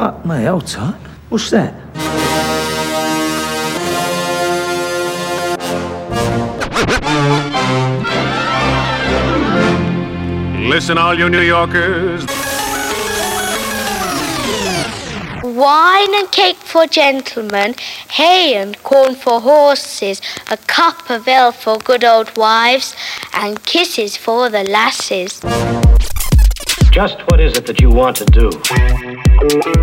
Fuck me, hold tight. What's that? Listen, all you New Yorkers. Wine and cake for gentlemen, hay and corn for horses, a cup of ale for good old wives, and kisses for the lasses. Just what is it that you want to do? Καλησπέρα,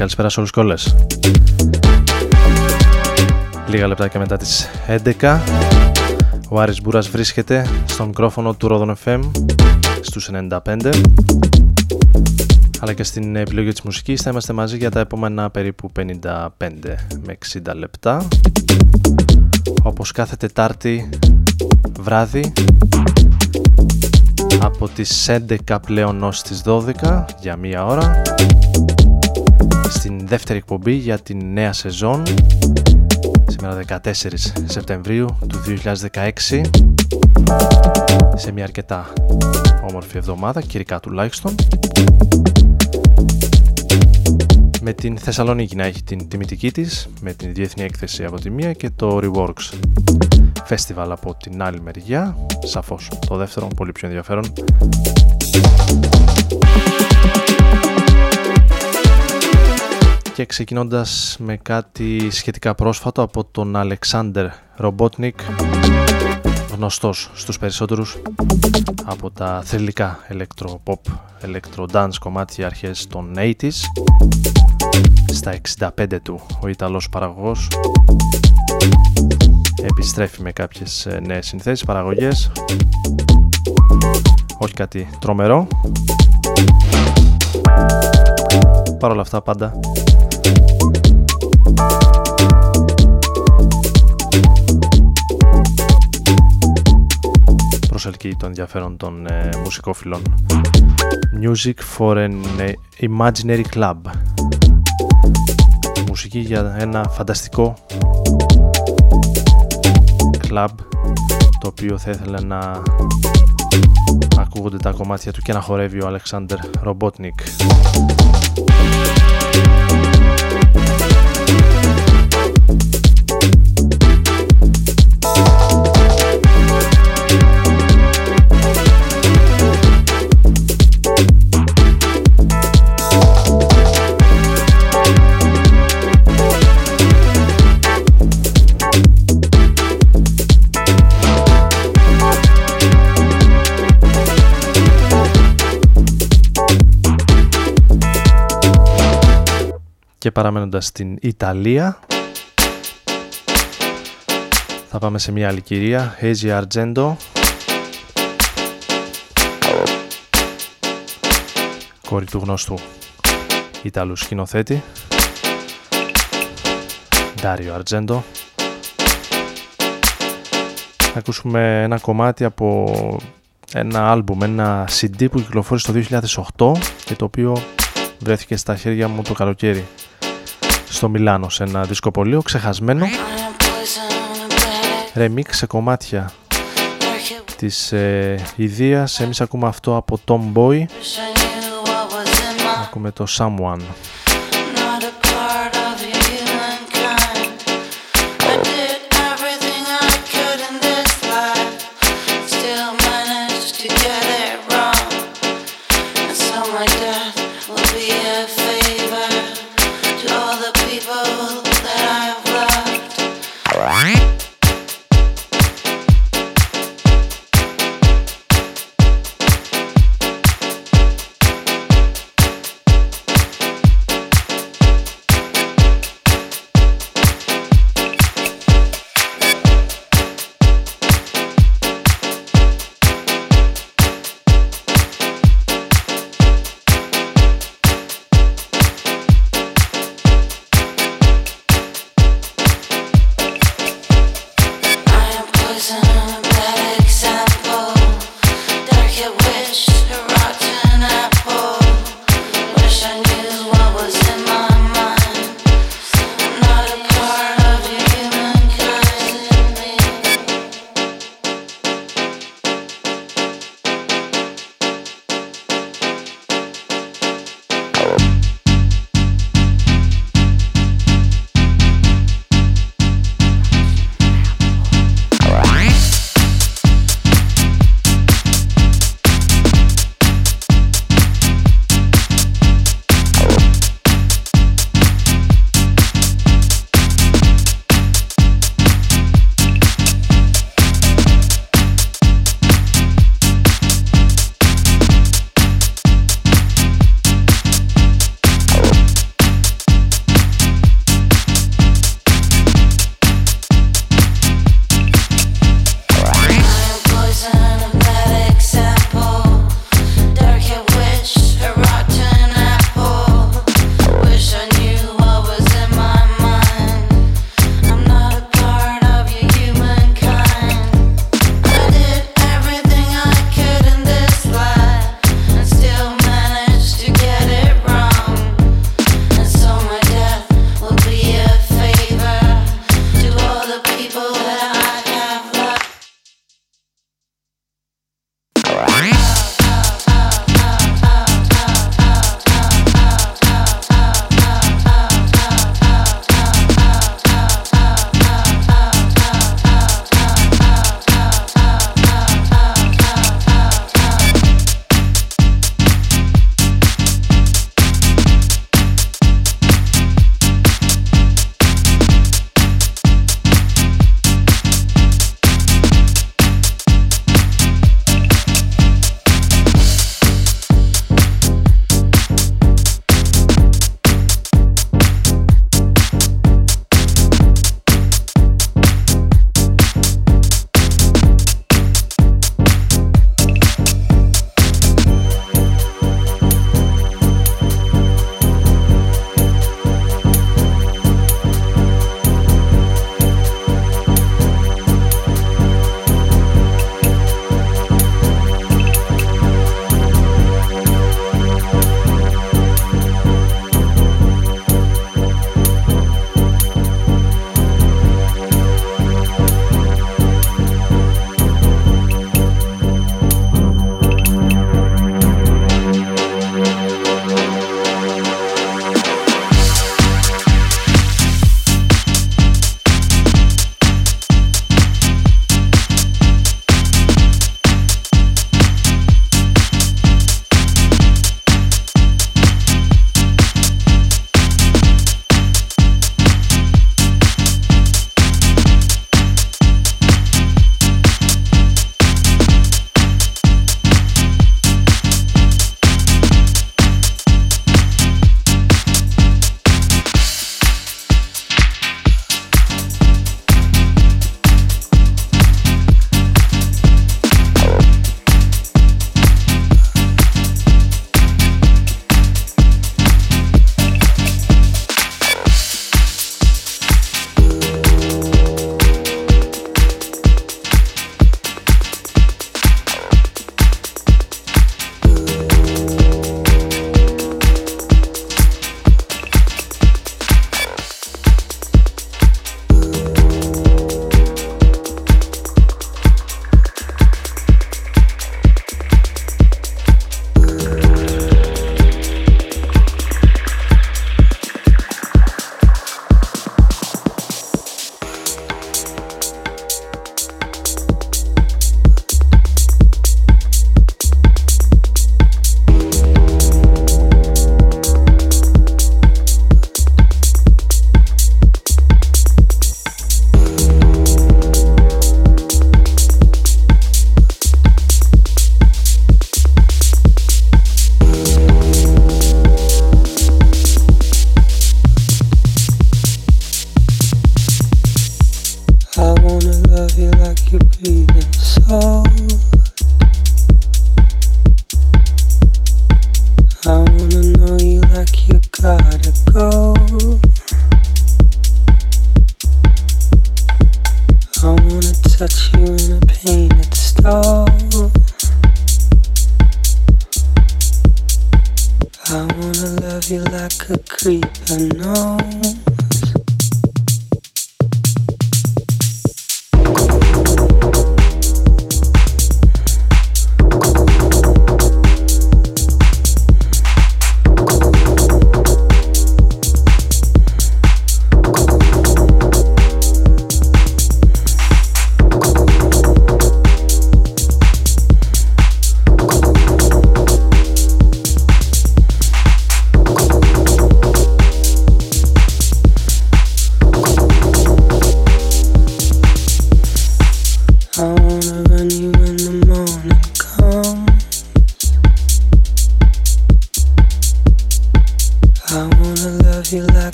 καλησπέρα σε όλους και όλες. Λίγα λεπτάκια μετά τις 11 ο Άρης Μπούρας βρίσκεται στο μικρόφωνο του Ρόδον FM στους 95 αλλά και στην επιλογή της μουσικής θα είμαστε μαζί για τα επόμενα περίπου 55 με 60 λεπτά. Όπως κάθε Τετάρτη βράδυ από τις 11 πλέον ως τις 12 για μία ώρα. στην δεύτερη εκπομπή για την νέα σεζόν. Σήμερα 14 Σεπτεμβρίου του 2016 σε μια αρκετά όμορφη εβδομάδα, κυρικά τουλάχιστον. Με την Θεσσαλονίκη να έχει την τιμητική της με την Διεθνή Έκθεση από τη μία και το Reworks Festival από την άλλη μεριά. Σαφώς το δεύτερο πολύ πιο ενδιαφέρον και ξεκινώντας με κάτι σχετικά πρόσφατο από τον Αλεξάνδερ Ρομπότνικ γνωστός στους περισσότερους από τα θρηλυκά electro-pop, electro-dance κομμάτια αρχές των 80s στα 65 του. Ο Ιταλός παραγωγός επιστρέφει με κάποιες ε, νέες συνθέσεις, παραγωγές. Όχι κάτι τρομερό. Παρ' όλα αυτά πάντα προσελκύει το ενδιαφέρον των ε, μουσικόφιλων. Music for an ε, Imaginary Club. Μουσική για ένα φανταστικό κλαμπ το οποίο θα ήθελα να ακούγονται τα κομμάτια του και να χορεύει ο Αλεξάνδερ Ρομπότνικ και παραμένοντας στην Ιταλία θα πάμε σε μια άλλη κυρία Hazy Argento. Κόρη του γνωστού Ιταλού σκηνοθέτη Dario Argento. Θα ακούσουμε ένα κομμάτι από ένα άλμπουμ, ένα CD που κυκλοφόρησε το 2008 και το οποίο βρέθηκε στα χέρια μου το καλοκαίρι στο Μιλάνο σε ένα δισκοπολείο ξεχασμένο. Remix σε κομμάτια της ε, Ιδίας. Εμείς ακούμε αυτό από Tomboy. Ακούμε το Someone you wish a rotten apple.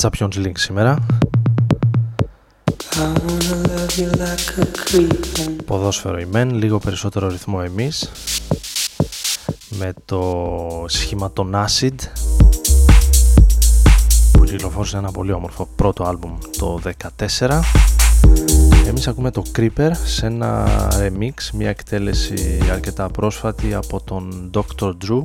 Champions League σήμερα. Ποδόσφαιρο η μεν, λίγο περισσότερο ρυθμό εμείς με το σχήμα των Acid που κυκλοφόρησε ένα πολύ όμορφο πρώτο άλμπουμ το 14 εμείς ακούμε το Creeper σε ένα remix, μια εκτέλεση αρκετά πρόσφατη από τον Dr. Drew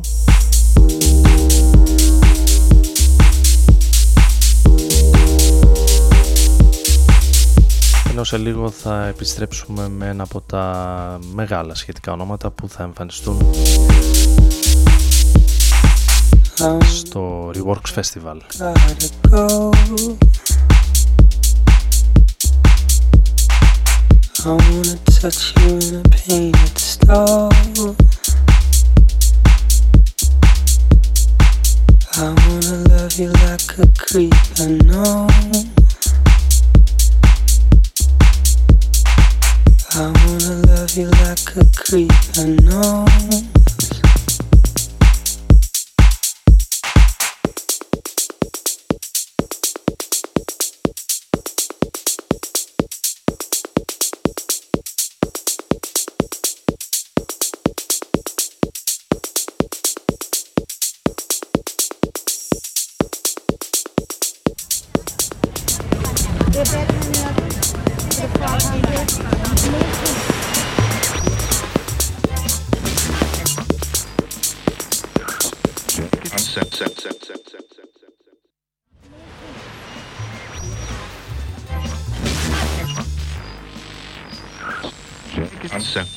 Ενώ σε λίγο θα επιστρέψουμε με ένα από τα μεγάλα σχετικά ονόματα που θα εμφανιστούν στο Reworks Festival. love you like a creep, I know. Creeper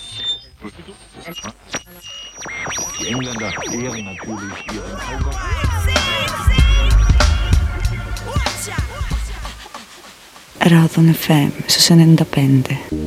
gnome. Radon FM su 95. πιο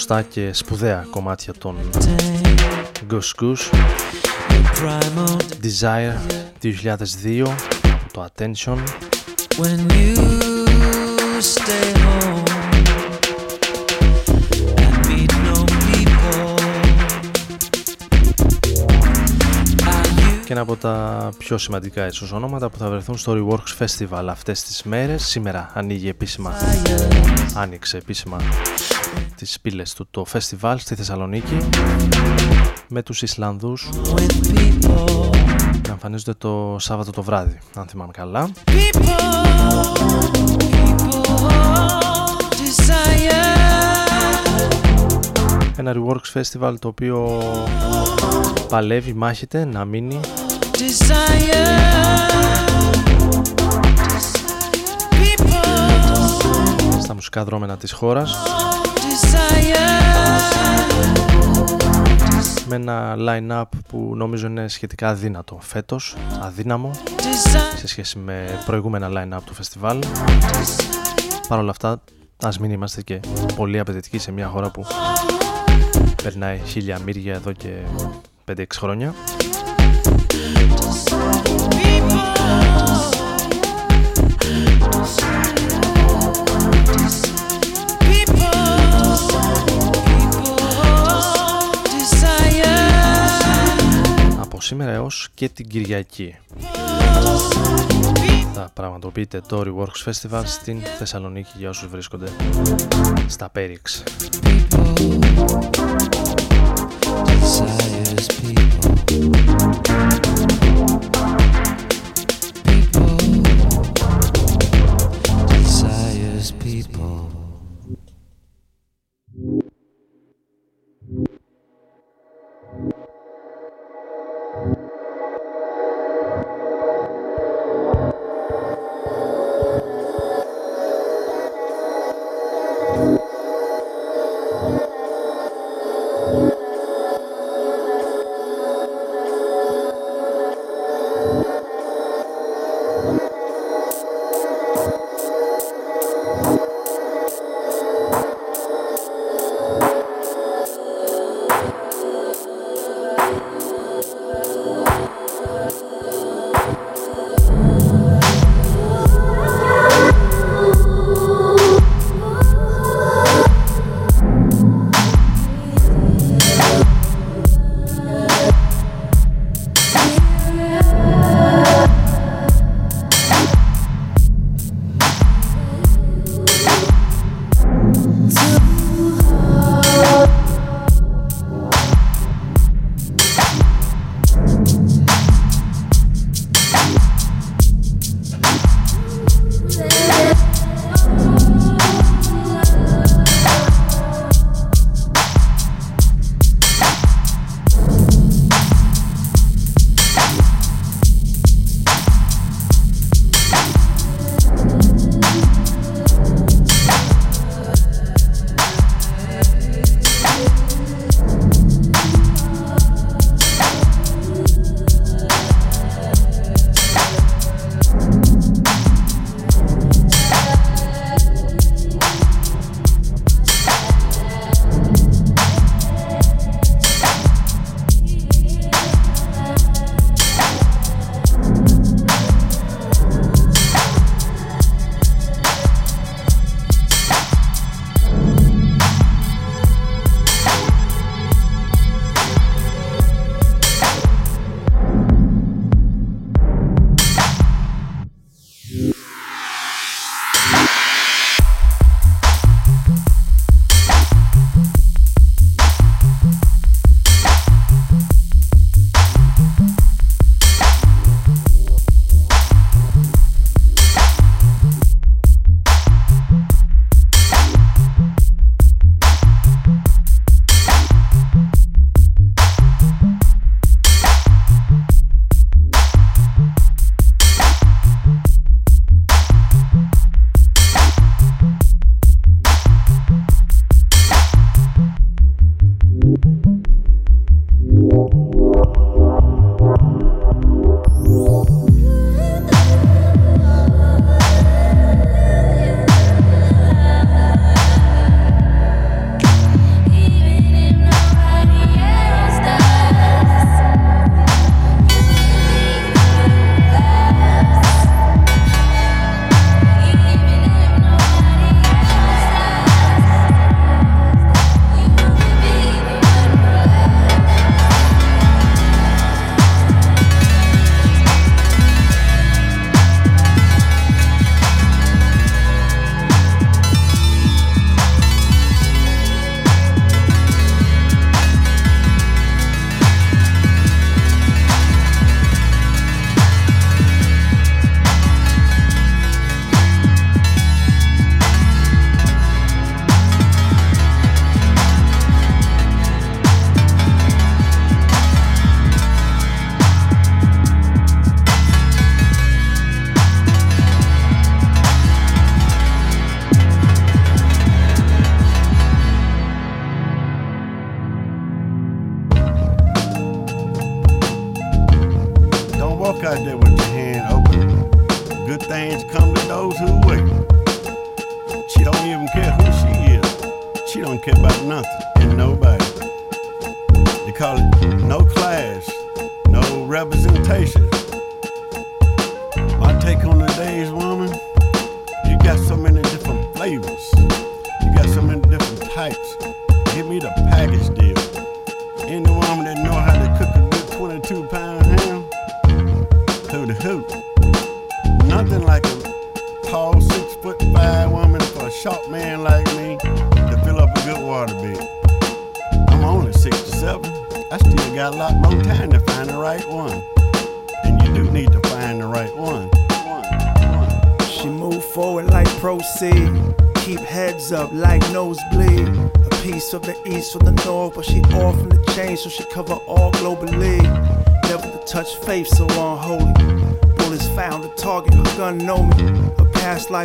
Γνωστά και σπουδαία κομμάτια των Goose Goose Desire 2002 το Attention. When you stay home και ένα από τα πιο σημαντικά ίσως ονόματα που θα βρεθούν στο Reworks Festival αυτές τις μέρες. Σήμερα ανοίγει επίσημα, άνοιξε επίσημα τις πύλες του το festival στη Θεσσαλονίκη με τους Ισλανδούς να εμφανίζονται το Σάββατο το βράδυ, αν θυμάμαι καλά. Ένα Reworks Festival το οποίο παλεύει, μάχεται να μείνει στα μουσικά δρόμενα της χώρας με ένα line-up που νομίζω είναι σχετικά αδύνατο φέτος, αδύναμο σε σχέση με προηγούμενα line-up του φεστιβάλ. Παρ' όλα αυτά ας μην είμαστε και πολύ απαιτητικοί σε μια χώρα που περνάει χίλια μύρια εδώ και 5-6 χρόνια σήμερα έως και την Κυριακή. Θα πραγματοποιείται το Reworks Festival στην Θεσσαλονίκη για όσους βρίσκονται στα Πέριξ.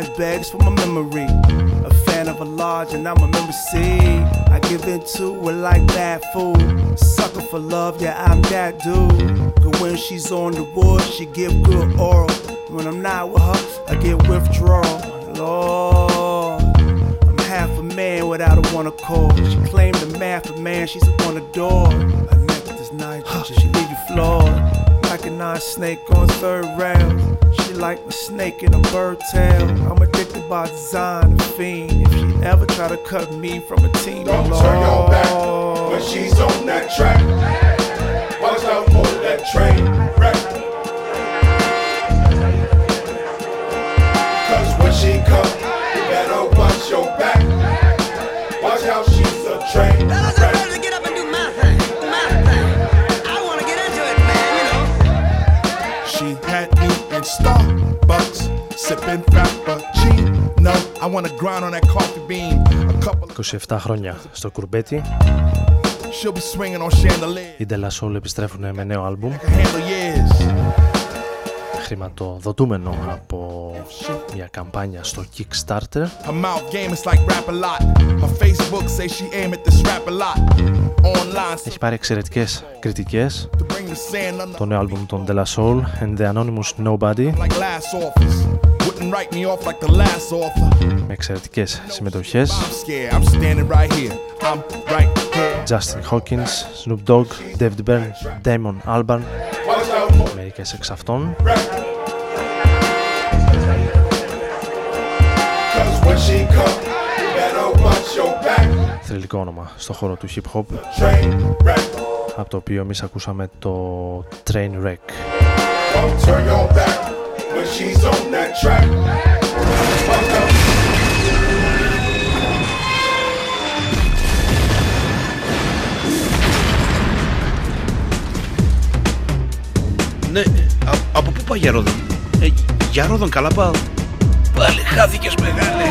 Life begs for my memory. A fan of a large and I'm a member C. I give into it like bad food. Sucker for love, yeah, I'm that dude. But when she's on the wood, she give good oral. When I'm not with her, I get withdrawal. Lord, I'm half a man without a one accord. She claimed the math of man, she's a one adore. Her neck is nitrogen, she leave you floored. Like a non snake on third rail. Like a snake in a bird tail. I'm addicted by design, a fiend. If she ever try to cut me from a team, Don't Lord. turn your back when she's on that track. Watch out for that train wreck. Cause when she come, Starbucks, sipping frappuccino. I wanna grind on that coffee bean. A couple 27 χρόνια στο κουρμπέτι. she'll be swinging on chandelier. Οι De La Soul επιστρέφουν με νέο άλμπουμ. Handle years. Χρηματοδοτούμενο από μια καμπάνια στο Kickstarter. Her mouth game is like rap a lot. Her Facebook say she aim at this rap a lot. Online Έχει πάρει εξαιρετικές κριτικές. to bring the sand under Το νέο άλμπουμ των De La Soul and the Anonymous Nobody like last office. Wouldn't write me off like the last author. με εξαιρετικές συμμετοχές. I'm scared. I'm standing right here. I'm right here. Justin Hawkins, Snoop Dogg, David Byrne, Damon Albarn, μερικές εξ αυτών. Θρηλυκό όνομα στο χώρο του hip hop από το οποίο εμείς ακούσαμε το Train Wreck Ναι, α, από πού πάει για Ρόδον; Ε, για Ρόδον καλά πάω. Πάλι χάθηκες μεγάλε.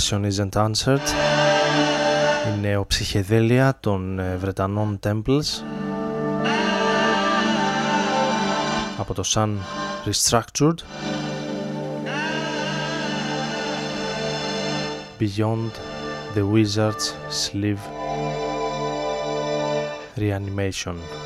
Question isn't answered. Η νεοψυχεδέλεια των ε, Βρετανών Temples από το Sun Restructured Beyond the Wizard's Sleeve Reanimation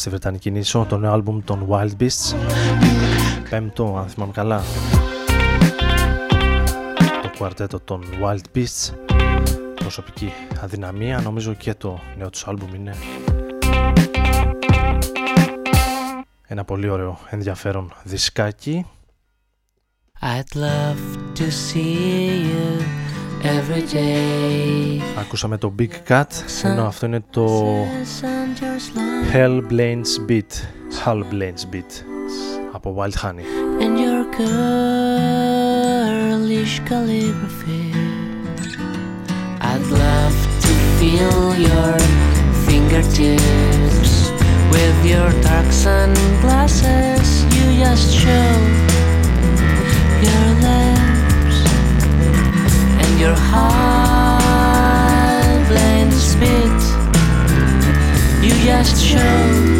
στη Βρετανική νήσο το νέο άλμπουμ των Wild Beasts. Πέμπτο αν θυμάμαι καλά το κουαρτέτο των Wild Beasts. Προσωπική αδυναμία. Νομίζω και το νέο τους άλμπουμ είναι ένα πολύ ωραίο ενδιαφέρον δισκάκι. I'd love to see you every day. Ακούσαμε το Big Cat ενώ αυτό είναι το Hell Blains Beat Hell Blains Beat από Wild Honey And your girlish calligraphy I'd love to feel your fingertips With your dark sunglasses you just show Your lips And your heart blind spit. You just show.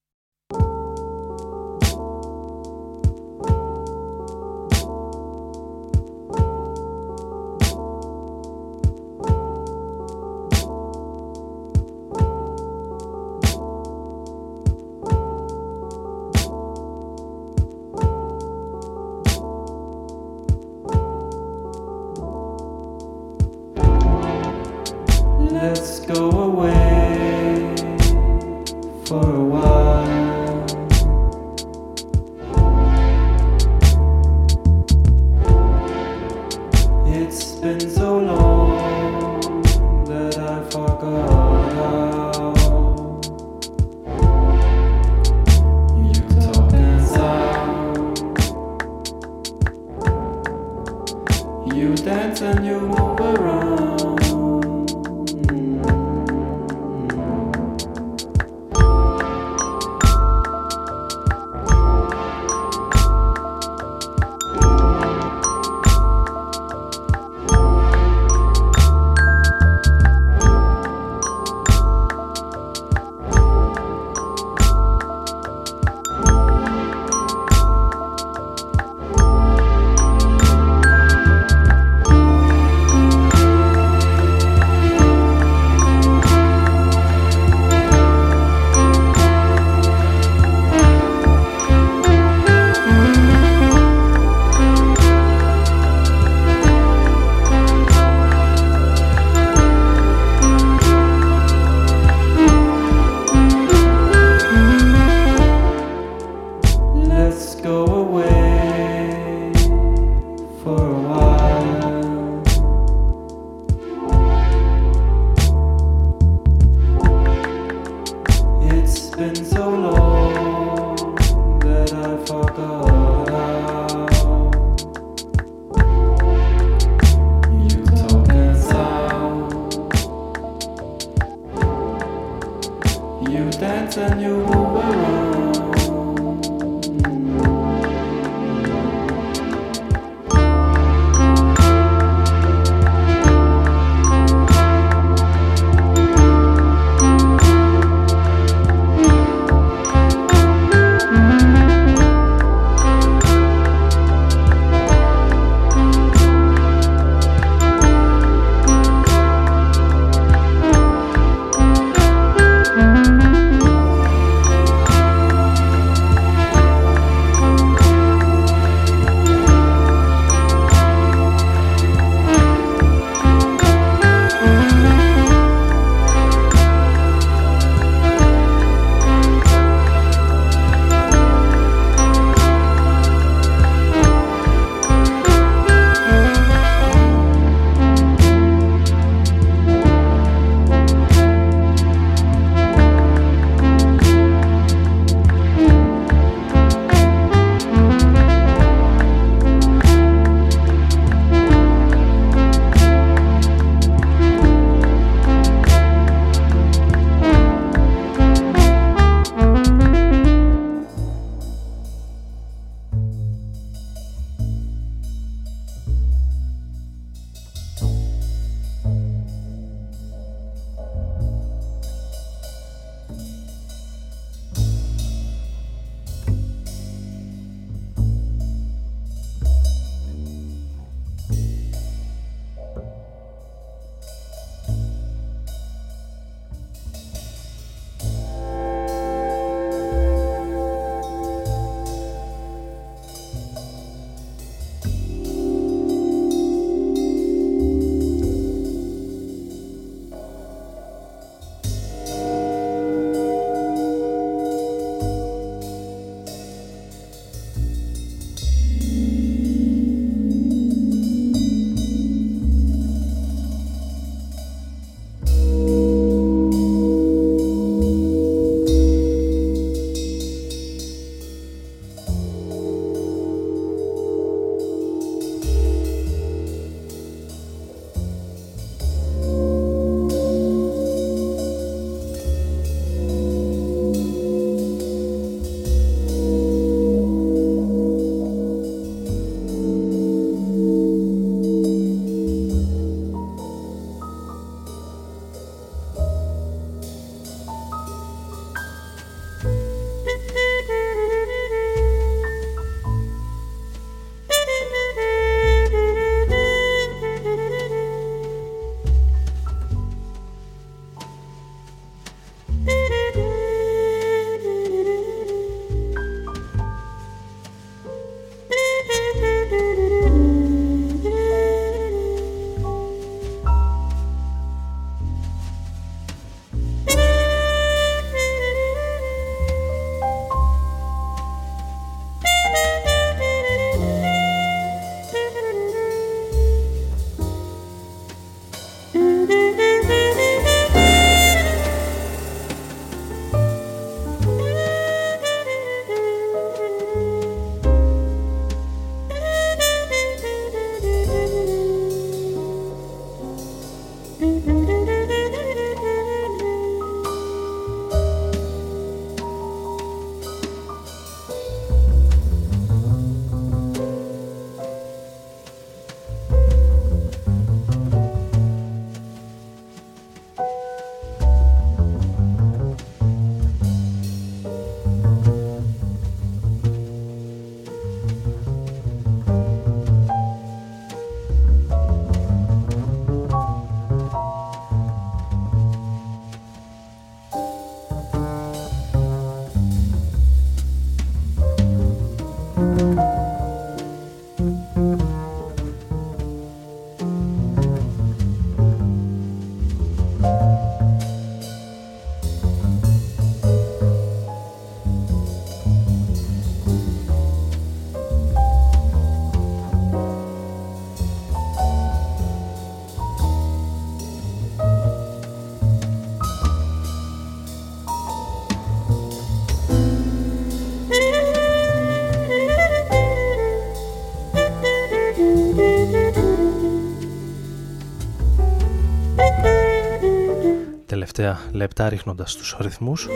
τελευταία λεπτά ρίχνοντας τους ρυθμούς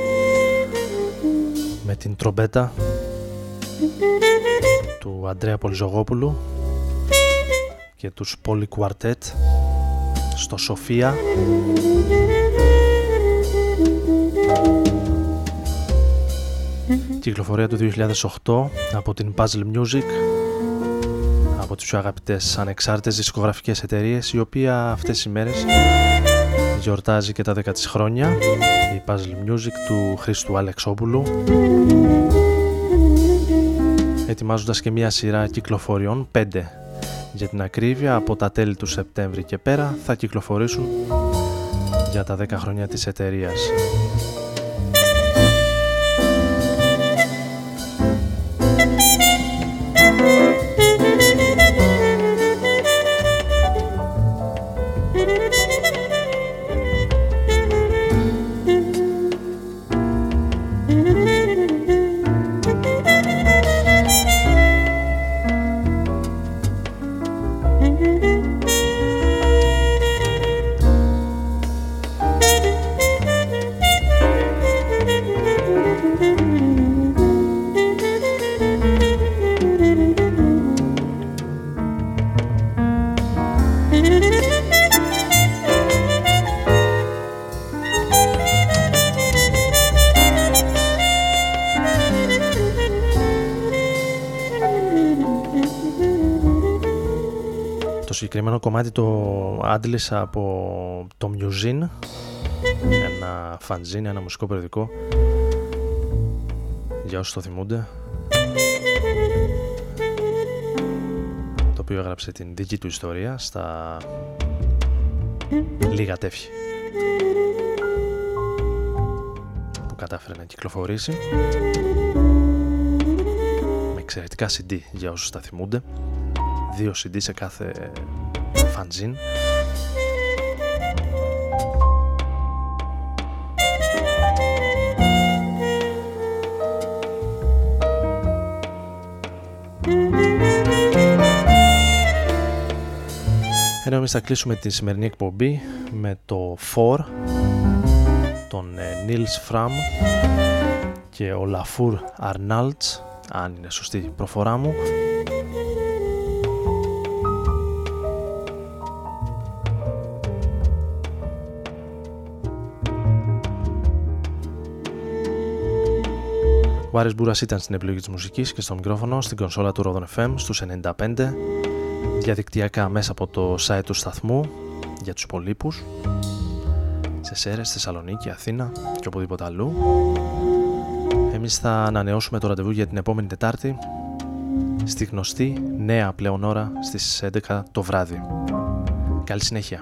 με την τρομπέτα του Αντρέα Πολυζογόπουλου και τους Πολυκουαρτέτ στο Σοφία. Κυκλοφορία του 2008 από την Puzzle Music από τις πιο αγαπητές ανεξάρτητες δισκογραφικές εταιρείες η οποία αυτές τις ημέρες γιορτάζει και τα 10 της χρόνια η Puzzle Music του Χρήστου Αλεξόπουλου ετοιμάζοντας και μια σειρά κυκλοφοριών 5 για την ακρίβεια από τα τέλη του Σεπτέμβρη και πέρα θα κυκλοφορήσουν για τα 10 χρόνια της εταιρείας. Συγκεκριμένο κομμάτι το άντλησα από το Musin. Ένα φαντζίνι, ένα μουσικό περιοδικό. Για όσους το θυμούνται. Το οποίο έγραψε την δική του ιστορία στα λίγα τεύχη. Που κατάφερε να κυκλοφορήσει. Με εξαιρετικά CD για όσους τα θυμούνται δύο CD σε κάθε φαντζίν Ενώ εμείς θα κλείσουμε τη σημερινή εκπομπή με το 4 τον ε, Nils Fram και ο Lafur Arnalds αν είναι σωστή η προφορά μου Ο Άρης Μπούρας ήταν στην επιλογή της μουσικής και στο μικρόφωνο στην κονσόλα του Rodon FM στους 95 διαδικτυακά μέσα από το site του σταθμού για τους υπολείπους σε Σέρες, Θεσσαλονίκη, Αθήνα και οπουδήποτε αλλού. Εμείς θα ανανεώσουμε το ραντεβού για την επόμενη Τετάρτη στη γνωστή νέα πλέον ώρα στις 11 το βράδυ. Καλή συνέχεια.